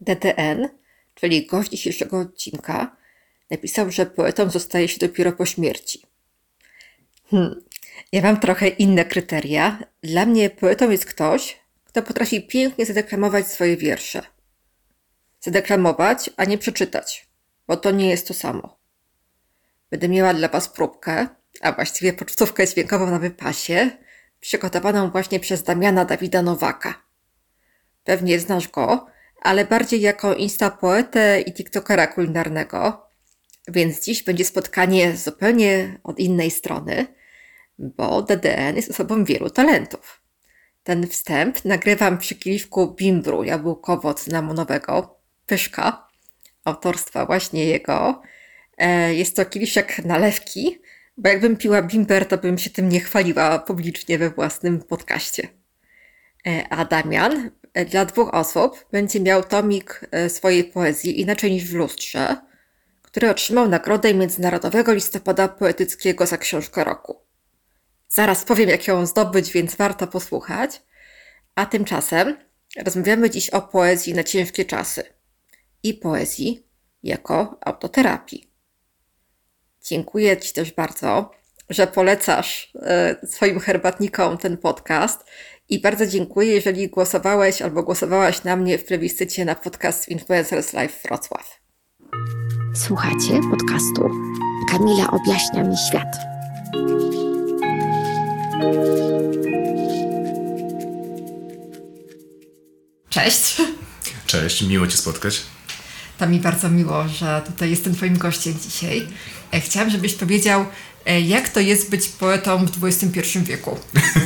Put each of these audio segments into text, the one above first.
DDN, czyli gość dzisiejszego odcinka, napisał, że poetą zostaje się dopiero po śmierci. Hmm, ja mam trochę inne kryteria. Dla mnie poetą jest ktoś, kto potrafi pięknie zadeklamować swoje wiersze. Zadeklamować, a nie przeczytać, bo to nie jest to samo. Będę miała dla Was próbkę, a właściwie pocztówkę dźwiękową na wypasie, przygotowaną właśnie przez Damiana Dawida Nowaka. Pewnie znasz go, ale bardziej jako instapoetę i tiktokera kulinarnego, więc dziś będzie spotkanie zupełnie od innej strony, bo DDN jest osobą wielu talentów. Ten wstęp nagrywam przy kieliszku bimbru jabłkowo-cynamonowego, pyszka, autorstwa właśnie jego. E, jest to kieliszek nalewki, bo jakbym piła bimber, to bym się tym nie chwaliła publicznie we własnym podcaście. E, a Damian e, dla dwóch osób będzie miał tomik swojej poezji Inaczej niż w lustrze, który otrzymał nagrodę Międzynarodowego Listopada Poetyckiego za książkę roku. Zaraz powiem, jak ją zdobyć, więc warto posłuchać. A tymczasem rozmawiamy dziś o poezji na ciężkie czasy i poezji jako autoterapii. Dziękuję Ci też bardzo, że polecasz e, swoim herbatnikom ten podcast i bardzo dziękuję, jeżeli głosowałeś albo głosowałaś na mnie w plebiscycie na podcast Influencers Live Wrocław. Słuchacie podcastu Kamila objaśnia mi świat. Cześć. Cześć, miło Cię spotkać. To mi bardzo miło, że tutaj jestem Twoim gościem dzisiaj. E, chciałam, żebyś powiedział, e, jak to jest być poetą w XXI wieku?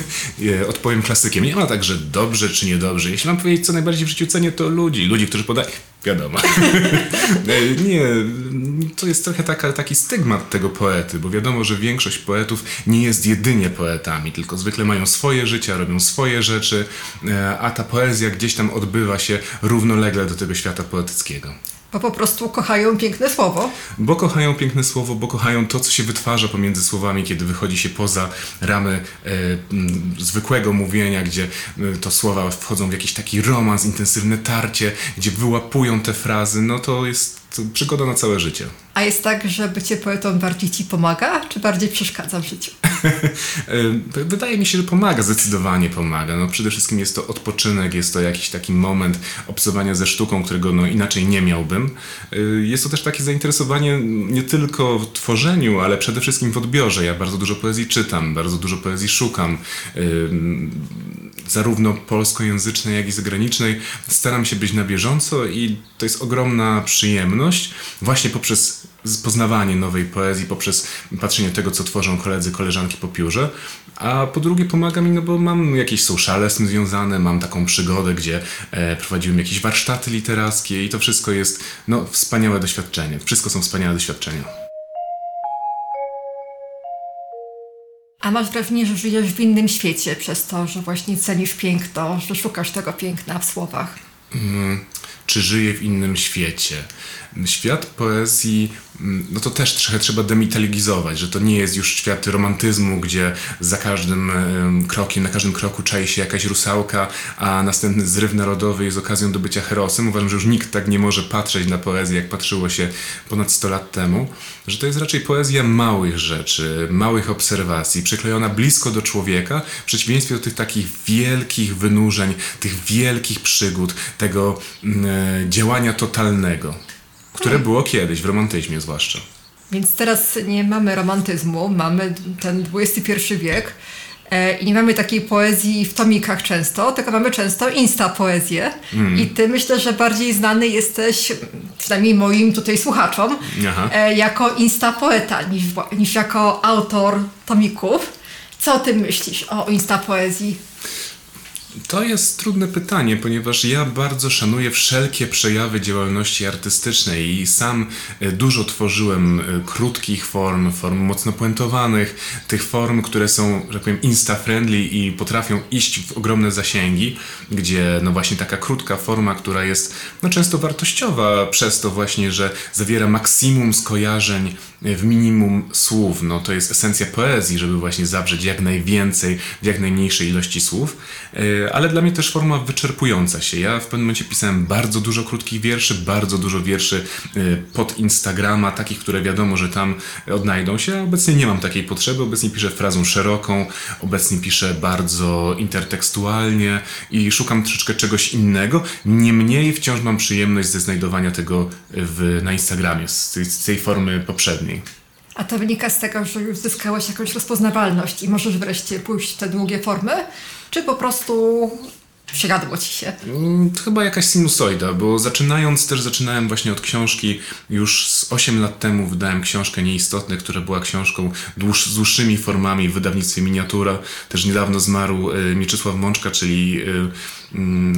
Odpowiem klasykiem. Nie ma tak, że dobrze czy niedobrze. Jeśli mam powiedzieć, co najbardziej w życiu cenię, to ludzi. Ludzi, którzy podają... Wiadomo. E, nie, to jest trochę taka, taki stygmat tego poety, bo wiadomo, że większość poetów nie jest jedynie poetami, tylko zwykle mają swoje życia, robią swoje rzeczy, a ta poezja gdzieś tam odbywa się równolegle do tego świata poetyckiego. Bo po prostu kochają piękne słowo. Bo kochają piękne słowo, bo kochają to, co się wytwarza pomiędzy słowami, kiedy wychodzi się poza ramy e, m, zwykłego mówienia, gdzie e, to słowa wchodzą w jakiś taki romans, intensywne tarcie, gdzie wyłapują te frazy, no to jest przygoda na całe życie. A jest tak, że bycie poetą bardziej ci pomaga, czy bardziej przeszkadza w życiu? Wydaje mi się, że pomaga, zdecydowanie pomaga. No, przede wszystkim jest to odpoczynek, jest to jakiś taki moment obcowania ze sztuką, którego no, inaczej nie miałbym. E, jest to też takie zainteresowanie nie tylko w tworzeniu, ale przede wszystkim w odbiorze. Ja bardzo dużo poezji czytam, bardzo dużo poezji szukam zarówno polskojęzycznej, jak i zagranicznej. Staram się być na bieżąco i to jest ogromna przyjemność właśnie poprzez poznawanie nowej poezji, poprzez patrzenie tego, co tworzą koledzy, koleżanki po piórze. A po drugie pomaga mi, no bo mam jakieś sociale z tym związane, mam taką przygodę, gdzie e, prowadziłem jakieś warsztaty literackie i to wszystko jest no, wspaniałe doświadczenie. Wszystko są wspaniałe doświadczenia. A masz wrażenie, że żyjesz w innym świecie przez to, że właśnie cenisz piękno, że szukasz tego piękna w słowach? Mm, czy żyję w innym świecie? Świat poezji no to też trochę trzeba demitologizować, że to nie jest już świat romantyzmu, gdzie za każdym krokiem, na każdym kroku czai się jakaś rusałka, a następny zryw narodowy jest okazją do bycia herosem. Uważam, że już nikt tak nie może patrzeć na poezję, jak patrzyło się ponad 100 lat temu, że to jest raczej poezja małych rzeczy, małych obserwacji, przyklejona blisko do człowieka, w przeciwieństwie do tych takich wielkich wynurzeń, tych wielkich przygód, tego mm, e, działania totalnego które było kiedyś, w romantyzmie zwłaszcza. Więc teraz nie mamy romantyzmu, mamy ten XXI wiek e, i nie mamy takiej poezji w tomikach często, tylko mamy często insta poezję. Mm. I ty myślę, że bardziej znany jesteś, przynajmniej moim tutaj słuchaczom, e, jako insta poeta niż, niż jako autor tomików. Co o tym myślisz, o insta poezji? To jest trudne pytanie, ponieważ ja bardzo szanuję wszelkie przejawy działalności artystycznej i sam e, dużo tworzyłem e, krótkich form, form mocno puentowanych, tych form, które są, że powiem, insta-friendly i potrafią iść w ogromne zasięgi, gdzie no właśnie taka krótka forma, która jest no często wartościowa przez to właśnie, że zawiera maksimum skojarzeń w minimum słów. No to jest esencja poezji, żeby właśnie zawrzeć jak najwięcej w jak najmniejszej ilości słów. E, ale dla mnie też forma wyczerpująca się. Ja w pewnym momencie pisałem bardzo dużo krótkich wierszy, bardzo dużo wierszy e, pod Instagrama, takich, które wiadomo, że tam odnajdą się. Obecnie nie mam takiej potrzeby, obecnie piszę frazą szeroką, obecnie piszę bardzo intertekstualnie i szukam troszeczkę czegoś innego. Niemniej wciąż mam przyjemność ze znajdowania tego w, na Instagramie, z z tej formy poprzedniej. A to wynika z tego, że już zyskałeś jakąś rozpoznawalność i możesz wreszcie pójść w te długie formy? Czy po prostu Przygadło ci się? Mm, chyba jakaś sinusoida, bo zaczynając też zaczynałem właśnie od książki. Już z 8 lat temu wydałem książkę Nieistotne, która była książką dłuż, z dłuższymi formami w wydawnictwie Miniatura. Też niedawno zmarł y, Mieczysław Mączka, czyli y,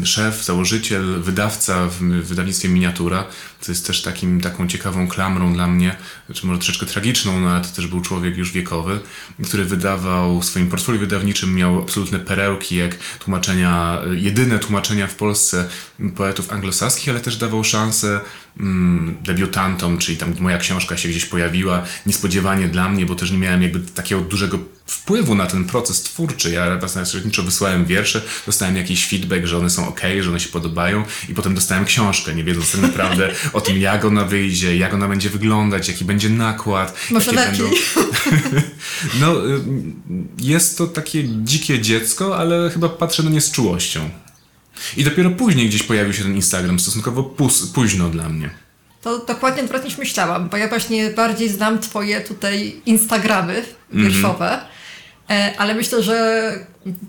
szef, założyciel, wydawca w wydawnictwie Miniatura. To jest też takim, taką ciekawą klamrą dla mnie, czy może troszeczkę tragiczną, no ale to też był człowiek już wiekowy, który wydawał w swoim portfolio wydawniczym miał absolutne perełki, jak tłumaczenia jedyne tłumaczenia w Polsce poetów anglosaskich, ale też dawał szansę mm, debiutantom, czyli tam moja książka się gdzieś pojawiła, niespodziewanie dla mnie, bo też nie miałem jakby takiego dużego wpływu na ten proces twórczy. Ja raz na średniczo wysłałem wiersze, dostałem jakiś feedback, że one są ok, że one się podobają i potem dostałem książkę, nie wiedząc tak naprawdę o tym, jak ona wyjdzie, jak ona będzie wyglądać, jaki będzie nakład. Może jakie. Będą... no, y, jest to takie dzikie dziecko, ale chyba patrzę na nie z czułością. I dopiero później gdzieś pojawił się ten Instagram, stosunkowo późno dla mnie. To dokładnie odwrotnie niż myślałam, bo ja właśnie bardziej znam twoje tutaj Instagramy wierszowe, mm -hmm. Ale myślę, że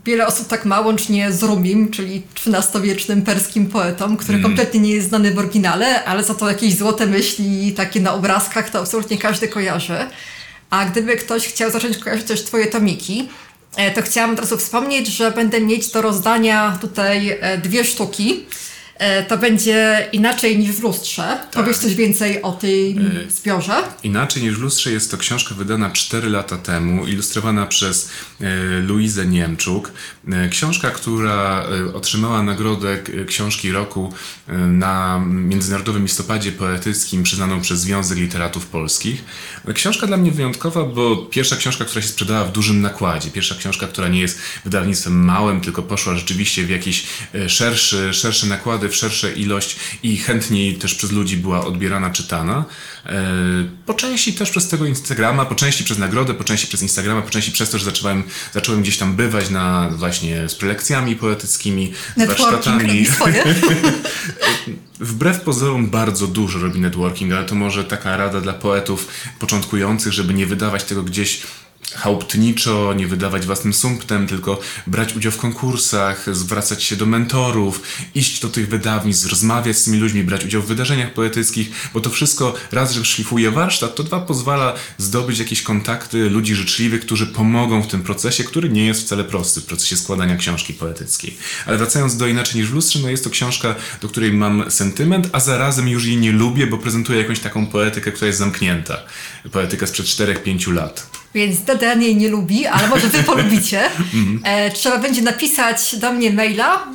wiele osób tak ma, łącznie z Rumim, czyli XIII-wiecznym perskim poetą, który mm. kompletnie nie jest znany w oryginale, ale za to jakieś złote myśli takie na obrazkach to absolutnie każdy kojarzy. A gdyby ktoś chciał zacząć kojarzyć też twoje tomiki, E, to chciałam od razu wspomnieć, że będę mieć do rozdania tutaj e, dwie sztuki. E, to będzie inaczej niż w lustrze. Tak. Powiesz coś więcej o tej zbiorze? Inaczej niż w lustrze jest to książka wydana 4 lata temu, ilustrowana przez Luizę Niemczuk. Książka, która otrzymała nagrodę Książki Roku na Międzynarodowym Listopadzie Poetyckim przyznaną przez Związek Literatów Polskich. Książka dla mnie wyjątkowa, bo pierwsza książka, która się sprzedała w dużym nakładzie. Pierwsza książka, która nie jest wydawnictwem małym, tylko poszła rzeczywiście w jakieś szerszy, szersze nakłady, w szerszą ilość i chętniej też przez ludzi była odbierana, czytana. Po części też przez tego Instagrama, po części przez nagrodę, po części przez Instagrama, po części przez to, że zacząłem, zacząłem gdzieś tam bywać na właśnie z prelekcjami poetyckimi, z warsztatami. Wbrew pozorom bardzo dużo robi networking, ale to może taka rada dla poetów początkujących, żeby nie wydawać tego gdzieś chałupniczo, nie wydawać własnym sumptem, tylko brać udział w konkursach, zwracać się do mentorów, iść do tych wydawnictw, rozmawiać z tymi ludźmi, brać udział w wydarzeniach poetyckich, bo to wszystko raz, że szlifuje warsztat, to dwa pozwala zdobyć jakieś kontakty ludzi życzliwych, którzy pomogą w tym procesie, który nie jest wcale prosty, w procesie składania książki poetyckiej. Ale wracając do Inaczej niż w lustrze, no jest to książka, do której mam sentyment, a zarazem już jej nie lubię, bo prezentuje jakąś taką poetykę, która jest zamknięta. Poetykę sprzed 4-5 lat. Więc DDN jej nie lubi, ale może wy polubicie. E, trzeba będzie napisać do mnie maila,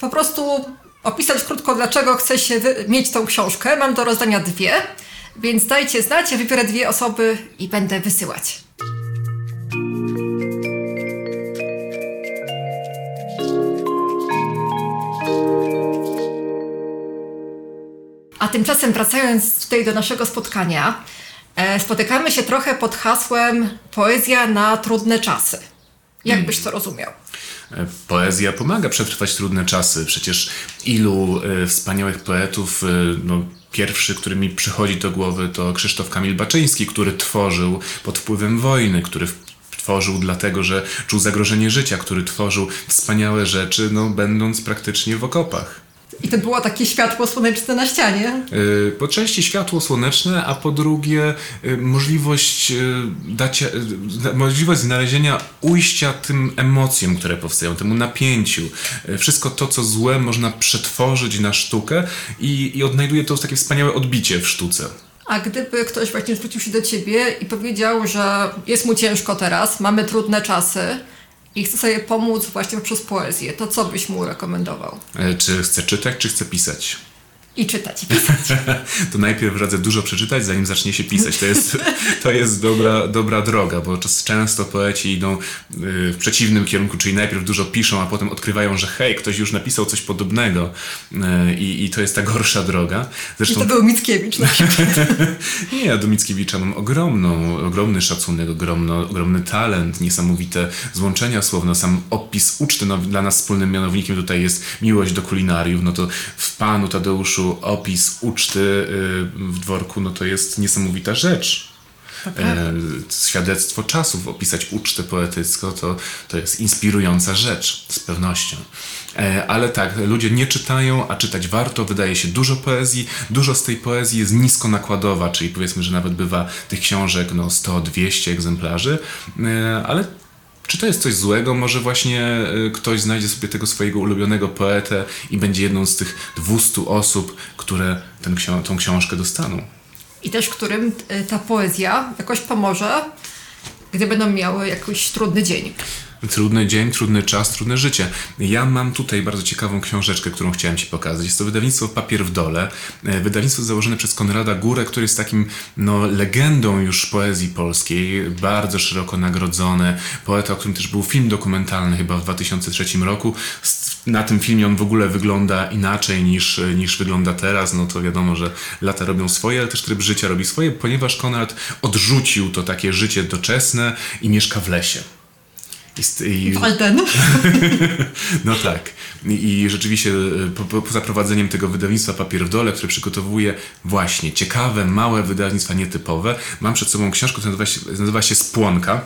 po prostu opisać krótko, dlaczego chce się mieć tą książkę. Mam do rozdania dwie, więc dajcie znać, ja wybiorę dwie osoby i będę wysyłać. A tymczasem wracając tutaj do naszego spotkania, spotykamy się trochę pod hasłem poezja na trudne czasy. Jak byś to rozumiał? E, poezja pomaga przetrwać trudne czasy. Przecież ilu e, wspaniałych poetów, no, pierwszy, który mi przychodzi do głowy, to Krzysztof Kamil Baczyński, który tworzył pod wpływem wojny, który tworzył dlatego, że czuł zagrożenie życia, który tworzył wspaniałe rzeczy, no, będąc praktycznie w okopach. I to było takie światło słoneczne na ścianie. Y, Po części światło słoneczne, a po drugie y, możliwość, y, dacia, możliwość znalezienia ujścia tym emocjom, które powstają, temu napięciu. Wszystko to, co złe, można przetworzyć na sztukę i, i odnajduje to takie wspaniałe odbicie w sztuce. A gdyby ktoś właśnie zwrócił się do ciebie i powiedział, że jest mu ciężko teraz, mamy trudne czasy i chce sobie pomóc właśnie poprzez poezję, to co byś mu rekomendował? Y, Czy chce czytać, czy chce pisać? I czytać, i pisać. to najpierw radzę dużo przeczytać, zanim zacznie się pisać. To jest, to jest dobra, dobra droga, bo często poeci idą y, w przeciwnym kierunku, czyli najpierw dużo piszą, a potem odkrywają, że hej, ktoś już napisał coś podobnego y, i, i to jest ta gorsza droga. I Zresztą to był Mickiewicz. No. nie, ja do Mickiewicza mam ogromną, ogromny szacunek, ogromno, ogromny talent, niesamowite złączenia słowne, sam opis uczty, no, dla nas wspólnym mianownikiem tutaj jest miłość do kulinariów, no to w Panu Tadeuszu opis uczty y, w dworku, no to jest niesamowita rzecz. E, świadectwo czasów, opisać ucztę poetycką, to, to jest inspirująca rzecz, z pewnością. E, ale tak, ludzie nie czytają, a czytać warto, wydaje się dużo poezji. Dużo z tej poezji jest niskonakładowa, czyli powiedzmy, że nawet bywa tych książek no 100-200 egzemplarzy, e, ale czy to jest coś złego? Może właśnie e, ktoś znajdzie sobie tego swojego ulubionego poetę i będzie jedną z tych 200 osób, które ten, tą książkę dostaną. I też którym y, ta poezja jakoś pomoże, gdy będą miały jakiś trudny dzień. Trudny dzień, trudny czas, trudne życie. Ja mam tutaj bardzo ciekawą książeczkę, którą chciałem Ci pokazać. Jest to wydawnictwo Papier w Dole. E, Wydawnictwo założone przez Konrada Górę, który jest takim no, legendą już poezji polskiej, bardzo szeroko nagrodzony. Poeta, o którym też był film dokumentalny chyba w 2003 roku. Na tym filmie on w ogóle wygląda inaczej niż, niż wygląda teraz. No to wiadomo, że lata robią swoje, ale też tryb życia robi swoje, ponieważ Konrad odrzucił to takie życie doczesne i mieszka w lesie. I, Walden. no tak. I, i rzeczywiście e, po, po, po zaprowadzeniem tego wydawnictwa Papier w Dole, które przygotowuje właśnie ciekawe, małe wydawnictwa nietypowe, mam przed sobą książkę, która nazywa się, nazywa się Spłonka.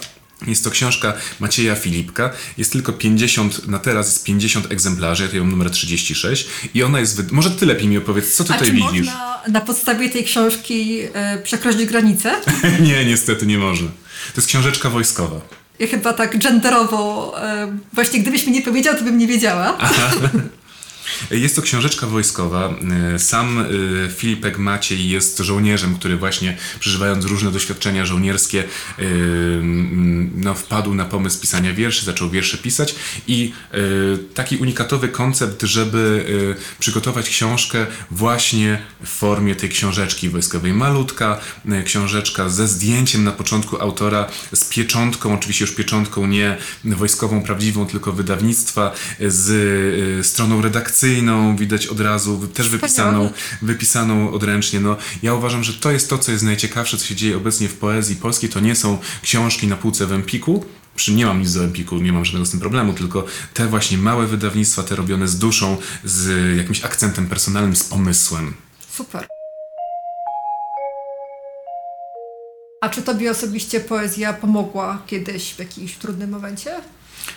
Jest to książka Macieja Filipka. Jest tylko 50, na teraz jest 50 egzemplarzy, ja tutaj mam numer 36 i ona jest, wy... może ty lepiej mi opowiedz, co A tutaj czy widzisz? można na podstawie tej książki y, przekroczyć granicę? nie, niestety nie można. To jest książeczka wojskowa. Ja chyba tak genderowo, y, właśnie gdybyś mi nie powiedział, to bym nie wiedziała. Jest to książeczka wojskowa. Y, Sam y, Filipek Maciej jest żołnierzem, który właśnie przeżywając różne doświadczenia żołnierskie mm, no, wpadł na pomysł pisania wierszy, zaczął wiersze pisać i taki unikatowy koncept, żeby przygotować książkę właśnie w formie tej książeczki wojskowej. Malutka książeczka ze zdjęciem na początku autora, z pieczątką, oczywiście już pieczątką nie wojskową, prawdziwą, tylko wydawnictwa, z stroną redakcyjną, widać od razu, też wypisaną, wypisaną odręcznie. No, ja uważam, że to jest to, co jest najciekawsze, co się dzieje obecnie w poezji polskiej. To nie są książki na półce w Empiku, przy, nie mam nic do Empiku, nie mam żadnego z tym problemu, tylko te właśnie małe wydawnictwa, te robione z duszą, z jakimś akcentem personalnym, z pomysłem. Super. A czy tobie osobiście poezja pomogła kiedyś w jakimś trudnym momencie?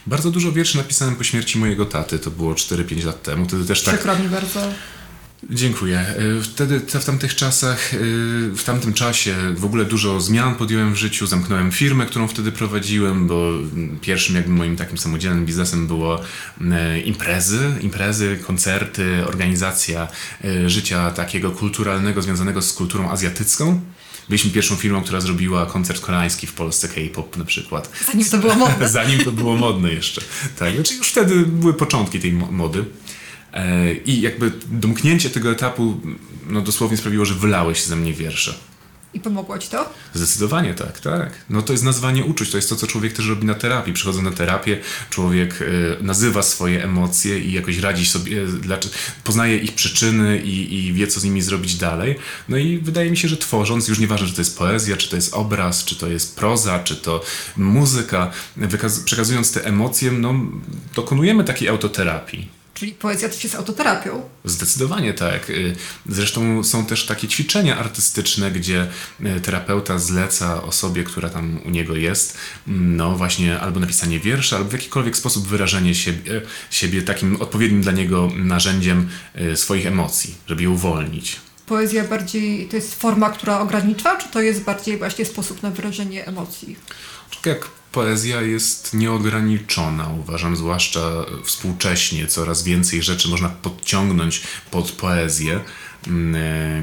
Bardzo dużo wierszy napisałem po śmierci mojego taty, to było 4-5 lat temu, wtedy też tak Przykro mi bardzo. Dziękuję. Y, Wtedy, te- w tamtych czasach, y, w tamtym czasie w ogóle dużo zmian podjąłem w życiu. Zamknąłem firmę, którą wtedy prowadziłem, bo pierwszym jakby moim takim samodzielnym biznesem było e, imprezy, imprezy, koncerty, organizacja życia takiego kulturalnego związanego z kulturą azjatycką. Byliśmy pierwszą firmą, która zrobiła koncert koreański w Polsce, K-pop na przykład. Zanim to było modne. Zanim to było modne jeszcze. Tak, znaczy już wtedy były początki tej mo- mody. E, I jakby domknięcie tego etapu no dosłownie sprawiło, że wylały się ze mnie wiersze. I pomogło ci to? Zdecydowanie tak, tak. No to jest nazwanie uczuć, to jest to, co człowiek też robi na terapii. Przychodząc na terapię, człowiek e, nazywa swoje emocje i jakoś radzi sobie, e, poznaje ich przyczyny i, i wie, co z nimi zrobić dalej. No i wydaje mi się, że tworząc, już nieważne, czy to jest poezja, czy to jest obraz, czy to jest proza, czy to muzyka, przekazując te emocje, no dokonujemy takiej autoterapii. Czyli poezja też jest autoterapią. Zdecydowanie tak. Y, Zresztą są też takie ćwiczenia artystyczne, gdzie y, terapeuta zleca osobie, która tam u niego jest, mm, no właśnie albo napisanie wiersza, albo w jakikolwiek sposób wyrażenie siebie, siebie takim odpowiednim dla niego narzędziem y, swoich emocji, żeby je uwolnić. Poezja bardziej to jest forma, która ogranicza, czy to jest bardziej właśnie sposób na wyrażenie emocji? Jak poezja jest nieograniczona, uważam, zwłaszcza współcześnie. Coraz więcej rzeczy można podciągnąć pod poezję,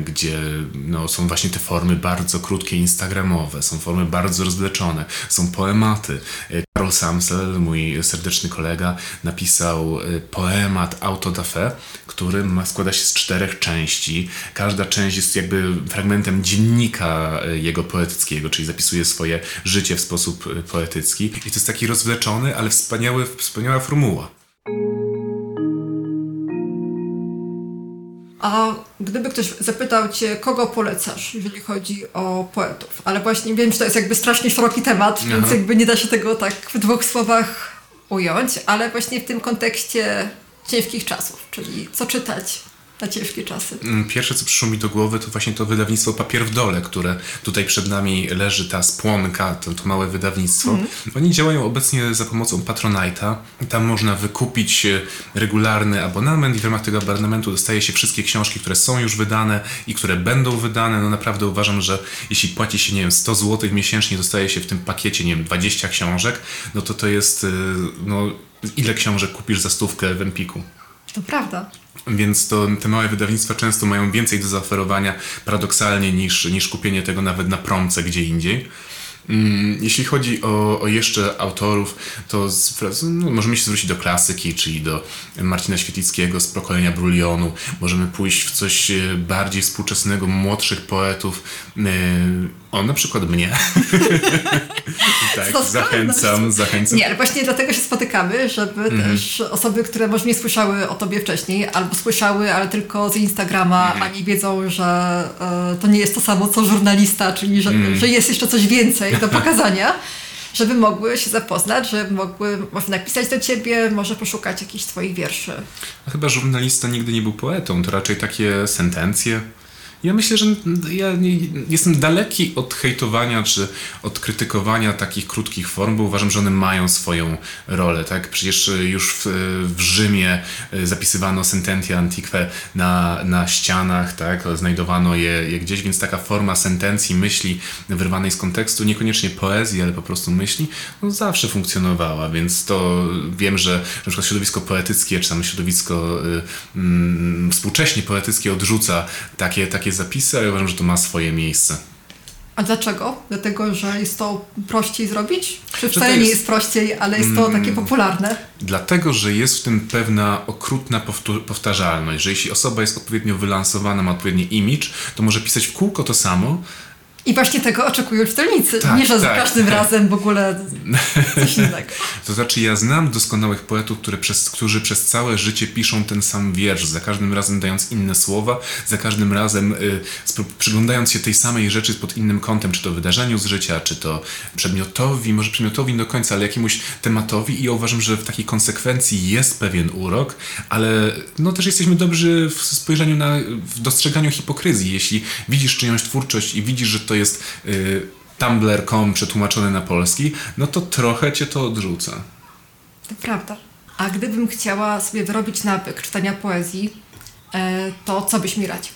gdzie no, są właśnie te formy bardzo krótkie, instagramowe, są formy bardzo rozwleczone, są poematy. E, Karol Samsel, mój serdeczny kolega, napisał e, poemat Auto da Fe, który składa się z czterech części. Każda część jest jakby fragmentem dziennika e, jego poetyckiego, czyli zapisuje swoje życie w sposób e, poetycki. I to jest taki rozwleczony, ale wspaniały, wspaniała formuła. Gdyby ktoś zapytał cię, kogo polecasz, jeżeli chodzi o poetów, ale właśnie wiem, że to jest jakby strasznie szeroki temat, więc Aha. jakby nie da się tego tak w dwóch słowach ująć, ale właśnie w tym kontekście ciężkich czasów, czyli co czytać na ciężkie czasy. Mm, Pierwsze, co przyszło mi do głowy, to właśnie to wydawnictwo Papier w Dole, które tutaj przed nami leży, ta spłonka, to, to małe wydawnictwo. Oni działają obecnie za pomocą Patronite'a. Tam można wykupić e, regularny abonament i w ramach tego abonamentu dostaje się wszystkie książki, które są już wydane i które będą wydane. No naprawdę uważam, że jeśli płaci się, nie wiem, 100 zł miesięcznie, dostaje się w tym pakiecie, nie wiem, 20 książek, no to to jest, e, no, ile książek kupisz za stówkę w Empiku? To prawda. Więc to, te małe wydawnictwa często mają więcej do zaoferowania paradoksalnie niż, niż kupienie tego nawet na promce gdzie indziej. Mm, Jeśli chodzi o, o jeszcze autorów, to z, no, możemy się zwrócić do klasyki, czyli do Marcina Świetlickiego z pokolenia Brulionu. Możemy pójść w coś e, bardziej współczesnego, młodszych poetów. O, na przykład mnie. tak, zachęcam, zachęcam. Nie, ale właśnie dlatego się spotykamy, żeby też osoby, które może nie słyszały o tobie wcześniej, albo słyszały, ale tylko z Instagrama, a nie wiedzą, że e, to nie jest to samo co żurnalista, czyli że, że jest jeszcze coś więcej do pokazania, żeby mogły się zapoznać, żeby mogły może napisać do ciebie, może poszukać jakichś twoich wierszy. A Chyba żurnalista nigdy nie był poetą, to raczej takie sentencje. Ja myślę, że ja nie, jestem daleki od hejtowania czy od krytykowania takich krótkich form, bo uważam, że one mają swoją rolę. Tak? Przecież już w, w Rzymie e, zapisywano sententia antiquae na, na ścianach, tak? znajdowano je, je gdzieś, więc taka forma sentencji, myśli wyrwanej z kontekstu, niekoniecznie poezji, ale po prostu myśli, no zawsze funkcjonowała, więc to wiem, że na przykład środowisko poetyckie, czy tam środowisko y, mm, współcześnie poetyckie odrzuca takie, takie zapisy, ale uważam, że to ma swoje miejsce. A dlaczego? Dlatego, że jest to prościej zrobić? Czy wcale nie jest- jest prościej, ale jest to takie popularne? Dlatego, że jest w tym pewna okrutna powtarzalność, że jeśli osoba jest odpowiednio wylansowana, ma odpowiedni image, to może pisać w kółko to samo, I właśnie tego oczekują czytelnicy. Tak, nie, że za tak. każdym razem w ogóle coś innego. To znaczy, ja znam doskonałych poetów, które przez, którzy przez całe życie piszą ten sam wiersz, za każdym razem dając inne słowa, za każdym razem y, przyglądając się tej samej rzeczy pod innym kątem, czy to wydarzeniu z życia, czy to przedmiotowi, może przedmiotowi do końca, ale jakiemuś tematowi. I ja uważam, że w takiej konsekwencji jest pewien urok, ale no też jesteśmy dobrzy w spojrzeniu na, w dostrzeganiu hipokryzji. Jeśli widzisz czyjąś twórczość i widzisz, że to jest. Y, Tumblr.com przetłumaczony na polski, no to trochę cię to odrzuca. To prawda. A gdybym chciała sobie wyrobić nawyk czytania poezji, e, to co byś mi radził?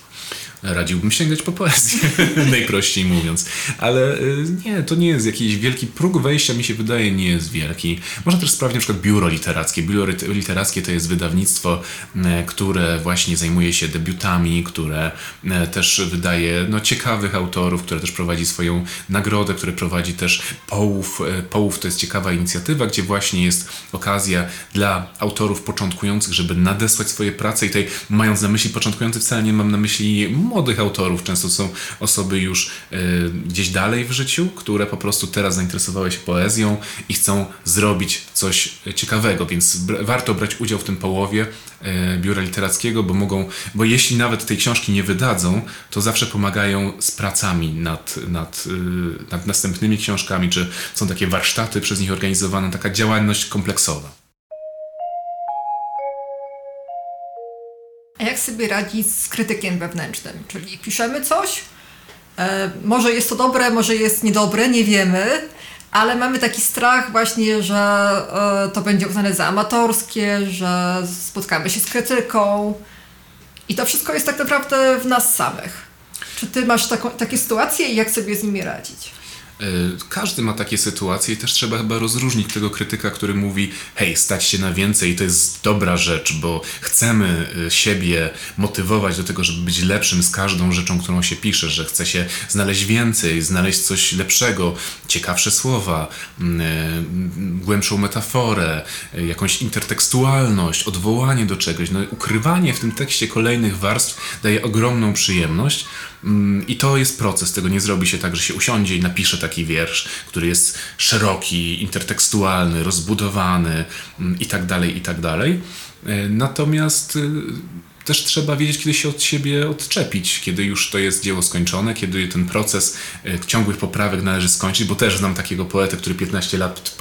Radziłbym sięgać po poezję, najprościej mówiąc. Ale y, nie, to nie jest jakiś wielki próg wejścia, mi się wydaje, nie jest wielki. Można też sprawdzić na przykład biuro literackie. Biuro lit- literackie to jest wydawnictwo, e, które właśnie zajmuje się debiutami, które e, też wydaje no, ciekawych autorów, które też prowadzi swoją nagrodę, które prowadzi też Połów. Połów to jest ciekawa inicjatywa, gdzie właśnie jest okazja dla autorów początkujących, żeby nadesłać swoje prace i tutaj mając na myśli początkujący wcale nie mam na myśli młodych autorów, często są osoby już e, gdzieś dalej w życiu, które po prostu teraz zainteresowały się poezją i chcą zrobić coś ciekawego, więc warto brać udział w tym połowie e, biura literackiego, bo mogą, bo jeśli nawet tej książki nie wydadzą, to zawsze pomagają z pracami nad, nad, y, nad następnymi książkami, czy są takie warsztaty przez nich organizowane, taka działalność kompleksowa. Jak sobie radzić z krytykiem wewnętrznym? Czyli piszemy coś, e, może jest to dobre, może jest niedobre, nie wiemy, ale mamy taki strach właśnie, że e, to będzie uznane za amatorskie, że spotkamy się z krytyką i to wszystko jest tak naprawdę w nas samych. Czy ty masz taką, takie sytuacje i jak sobie z nimi radzić? E, każdy ma takie sytuacje i też trzeba chyba rozróżnić tego krytyka, który mówi hej, stać się na więcej, to jest dobra rzecz, bo chcemy e, siebie motywować do tego, żeby być lepszym z każdą rzeczą, którą się pisze, że chce się znaleźć więcej, znaleźć coś lepszego, ciekawsze słowa, mm, e, głębszą metaforę, jakąś intertekstualność, odwołanie do czegoś. No, ukrywanie w tym tekście kolejnych warstw daje ogromną przyjemność. Mm, I to jest proces, tego nie zrobi się tak, że się usiądzie i napisze taki wiersz, który jest szeroki, intertekstualny, rozbudowany mm, i tak dalej, i tak dalej. E, natomiast y, też trzeba wiedzieć, kiedy się od siebie odczepić, kiedy już to jest dzieło skończone, kiedy ten proces e, ciągłych poprawek należy skończyć, bo też znam takiego poetę, który 15 lat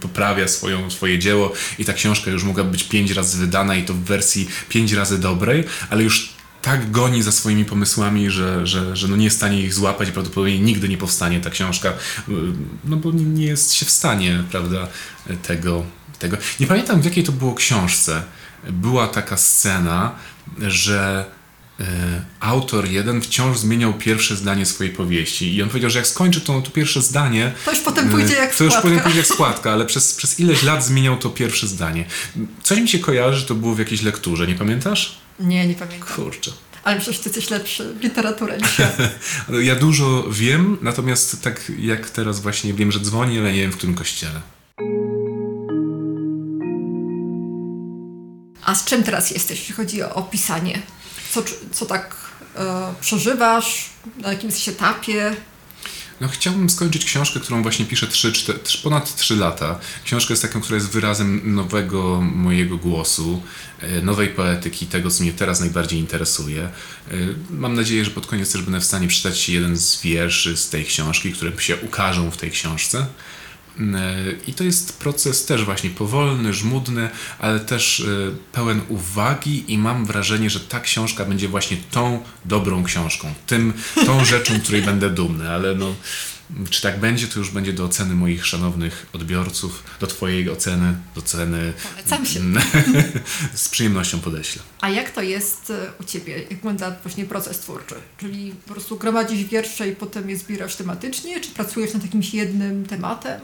poprawia swoją, swoje dzieło i ta książka już mogła być 5 razy wydana i to w wersji 5 razy dobrej, ale już tak goni za swoimi pomysłami, że, że, że no nie jest w stanie ich złapać i prawdopodobnie nigdy nie powstanie ta książka, no bo nie jest się w stanie, prawda, tego, tego. Nie pamiętam w jakiej to było książce. Była taka scena, że y, autor jeden wciąż zmieniał pierwsze zdanie swojej powieści i on powiedział, że jak skończy to, to pierwsze zdanie... To już potem pójdzie jak to składka. już potem pójdzie jak składka, ale przez, przez ileś lat zmieniał to pierwsze zdanie. Coś mi się kojarzy, że to było w jakiejś lekturze, nie pamiętasz? Nie, nie pamiętam. Kurczę. Ale przecież ty jesteś lepszy w literaturę niż ja. ja dużo wiem, natomiast tak jak teraz właśnie wiem, że dzwoni, ale nie wiem w którym kościele. A z czym teraz jesteś, jeśli chodzi o pisanie? Co, co tak e, przeżywasz? Na jakimś etapie? No, chciałbym skończyć książkę, którą właśnie piszę 3, 4, ponad 3 lata. Książka jest taką, która jest wyrazem nowego mojego głosu, e, nowej poetyki, tego, co mnie teraz najbardziej interesuje. E, mam nadzieję, że pod koniec też będę w stanie przeczytać jeden z wierszy z tej książki, które się ukażą w tej książce. I to jest proces też właśnie powolny, żmudny, ale też e, pełen uwagi i mam wrażenie, że ta książka będzie właśnie tą dobrą książką, tym, tą rzeczą, której będę dumny, ale no czy tak będzie, to już będzie do oceny moich szanownych odbiorców, do Twojej oceny, do oceny. Polecam się. Z przyjemnością podeślę. A jak to jest e, u Ciebie? Jak wygląda właśnie proces twórczy? Czyli po prostu gromadzisz wiersze i potem je zbierasz tematycznie, czy pracujesz nad jakimś jednym tematem?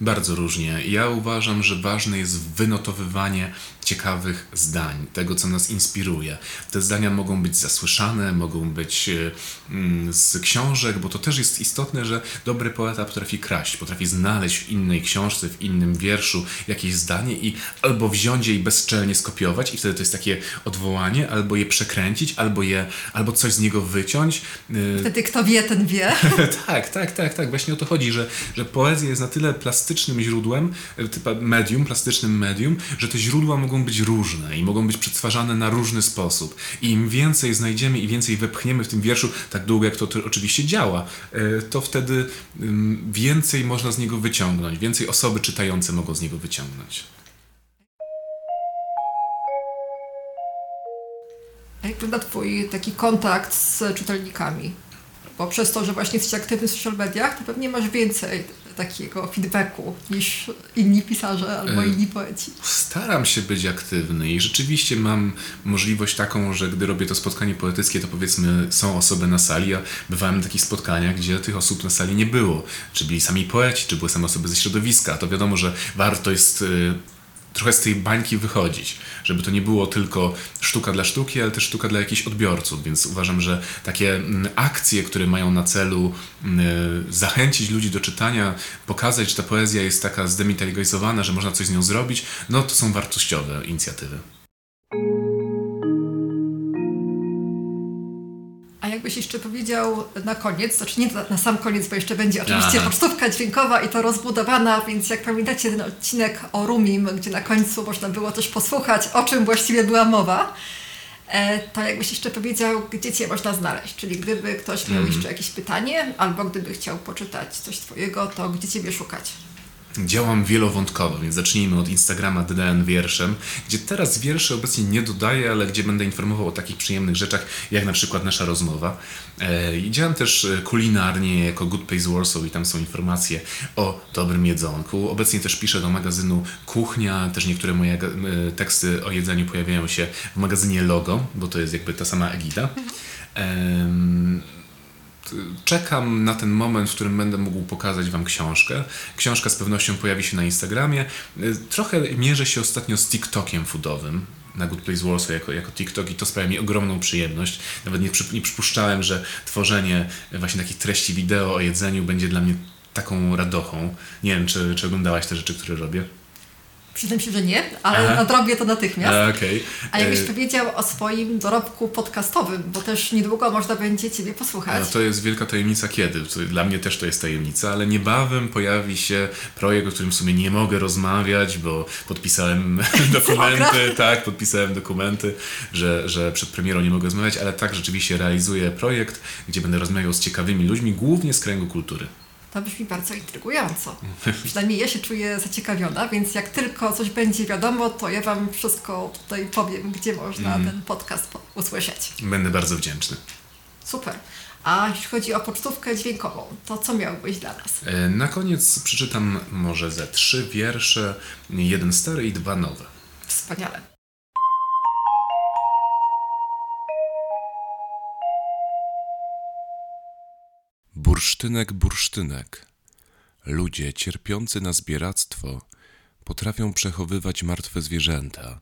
Bardzo różnie. Ja uważam, że ważne jest wynotowywanie ciekawych zdań, tego, co nas inspiruje. Te zdania mogą być zasłyszane, mogą być e, mm, z książek, bo to też jest istotne, że dobry poeta potrafi kraść, potrafi znaleźć w innej książce, w innym wierszu jakieś zdanie i albo wziąć je i bezczelnie skopiować i wtedy to jest takie odwołanie, albo je przekręcić, albo je, albo coś z niego wyciąć. E, wtedy kto wie, ten wie. tak, tak, tak, tak. Właśnie o to chodzi, że, że poezja jest na tyle plastycznym źródłem, medium, plastycznym medium, że te źródła mogą mogą być różne i mogą być przetwarzane na różny sposób. I im więcej znajdziemy i więcej wepchniemy w tym wierszu, tak długo jak to, to oczywiście działa, e, to wtedy więcej można z niego wyciągnąć, więcej osoby czytające mogą z niego wyciągnąć. Jak wygląda Twój taki kontakt z czytelnikami? Bo przez to, że właśnie jesteś aktywny w social mediach, to pewnie masz więcej takiego feedbacku niż inni pisarze albo e, inni poeci. Staram się być aktywny i rzeczywiście mam możliwość taką, że gdy robię to spotkanie poetyckie, to powiedzmy są osoby na sali, a bywałem na takich spotkaniach, gdzie tych osób na sali nie było. Czy byli sami poeci, czy były same osoby ze środowiska. To wiadomo, że warto jest y, trochę z tej bańki wychodzić, żeby to nie było tylko sztuka dla sztuki, ale też sztuka dla jakichś odbiorców, więc uważam, że takie mm, akcje, które mają na celu mm, zachęcić ludzi do czytania, pokazać, że ta poezja jest taka zdemilitaryzowana, że można coś z nią zrobić, no to są wartościowe inicjatywy. Jakbyś jeszcze powiedział na koniec, znaczy nie na sam koniec, bo jeszcze będzie oczywiście Aha. pocztówka dźwiękowa i to rozbudowana, więc jak pamiętacie ten odcinek o Rumim, gdzie na końcu można było też posłuchać, o czym właściwie była mowa, e, to jakbyś jeszcze powiedział, gdzie Cię można znaleźć. Czyli gdyby ktoś miał mm. jeszcze jakieś pytanie, albo gdyby chciał poczytać coś Twojego, to gdzie Ciebie szukać? Działam wielowątkowo, więc zacznijmy od Instagrama DDN Wierszem, gdzie teraz wiersze obecnie nie dodaję, ale gdzie będę informował o takich przyjemnych rzeczach, jak na przykład nasza rozmowa. E, I działam też e, kulinarnie jako Good Place Warsaw i tam są informacje o dobrym jedzonku. Obecnie też piszę do magazynu Kuchnia, też niektóre moje e, teksty o jedzeniu pojawiają się w magazynie Logo, bo to jest jakby ta sama egida. Em, czekam na ten moment, w którym będę mógł pokazać Wam książkę. Książka z pewnością pojawi się na Instagramie. Y, Trochę mierzę się ostatnio z TikTokiem foodowym na Good Place Warsaw jako, jako TikTok i to sprawia mi ogromną przyjemność. Nawet nie, nie przypuszczałem, że tworzenie właśnie takich treści wideo o jedzeniu będzie dla mnie taką radochą. Nie wiem, czy, czy oglądałaś te rzeczy, które robię. Przyznam się, że nie, ale Aha. nadrobię to natychmiast. A, Okej. A jakbyś E, powiedział o swoim dorobku podcastowym, bo też niedługo można będzie Ciebie posłuchać. No to jest wielka tajemnica kiedy. Dla mnie też to jest tajemnica, ale niebawem pojawi się projekt, o którym w sumie nie mogę rozmawiać, bo podpisałem dokumenty, tak, podpisałem dokumenty, że, że przed premierą nie mogę rozmawiać, ale tak rzeczywiście realizuję projekt, gdzie będę rozmawiał z ciekawymi ludźmi, głównie z kręgu kultury. To brzmi bardzo intrygująco. Przynajmniej ja się czuję zaciekawiona, więc jak tylko coś będzie wiadomo, to ja Wam wszystko tutaj powiem, gdzie można Mhm. ten podcast po- usłyszeć. Będę bardzo wdzięczny. Super. A jeśli chodzi o pocztówkę dźwiękową, to co miałbyś dla nas? E, Na koniec przeczytam może ze trzy wiersze, jeden stary i dwa nowe. Wspaniale. Bursztynek, bursztynek. Ludzie cierpiący na zbieractwo potrafią przechowywać martwe zwierzęta.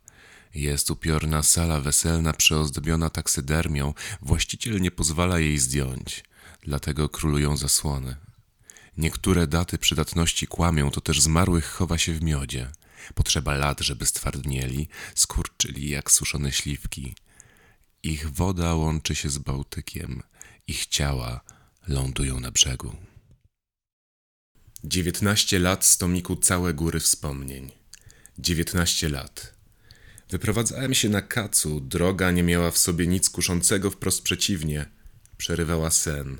Jest upiorna sala weselna przeozdobiona taksydermią. Właściciel nie pozwala jej zdjąć, dlatego królują zasłony. Niektóre daty przydatności kłamią, to też zmarłych chowa się w miodzie. Potrzeba lat, żeby stwardnieli, skurczyli jak suszone śliwki. Ich woda łączy się z Bałtykiem, ich ciała lądują na brzegu. Dziewiętnaście lat z tomiku całe góry wspomnień. Dziewiętnaście lat. Wyprowadzałem się na kacu, droga nie miała w sobie nic kuszącego, wprost przeciwnie, przerywała sen.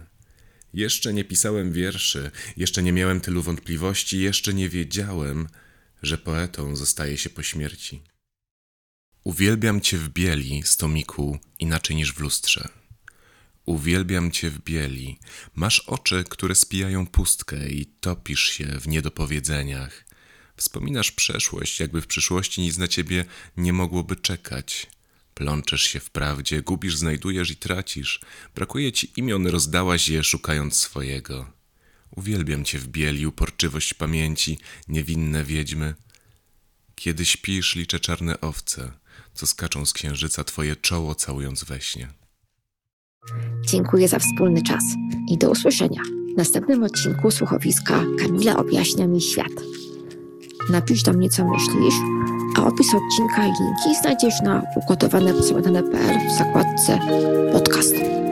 Jeszcze nie pisałem wierszy, jeszcze nie miałem tylu wątpliwości, jeszcze nie wiedziałem, że poetą zostaje się po śmierci. Uwielbiam cię w bieli, stomiku, inaczej niż w lustrze. Uwielbiam cię w bieli. Masz oczy, które spijają pustkę i topisz się w niedopowiedzeniach. Wspominasz przeszłość, jakby w przyszłości nic na ciebie nie mogłoby czekać. Plączesz się w prawdzie, gubisz, znajdujesz i tracisz. Brakuje ci imion, rozdałaś je, szukając swojego. Uwielbiam cię w bieli, uporczywość pamięci, niewinne wiedźmy. Kiedy śpisz, liczę czarne owce, co skaczą z księżyca twoje czoło całując we śnie. Dziękuję za wspólny czas i do usłyszenia w następnym odcinku słuchowiska Kamila objaśnia mi świat. Napisz do mnie, co myślisz, a opis odcinka i linki znajdziesz na ugotowane w zakładce podcast.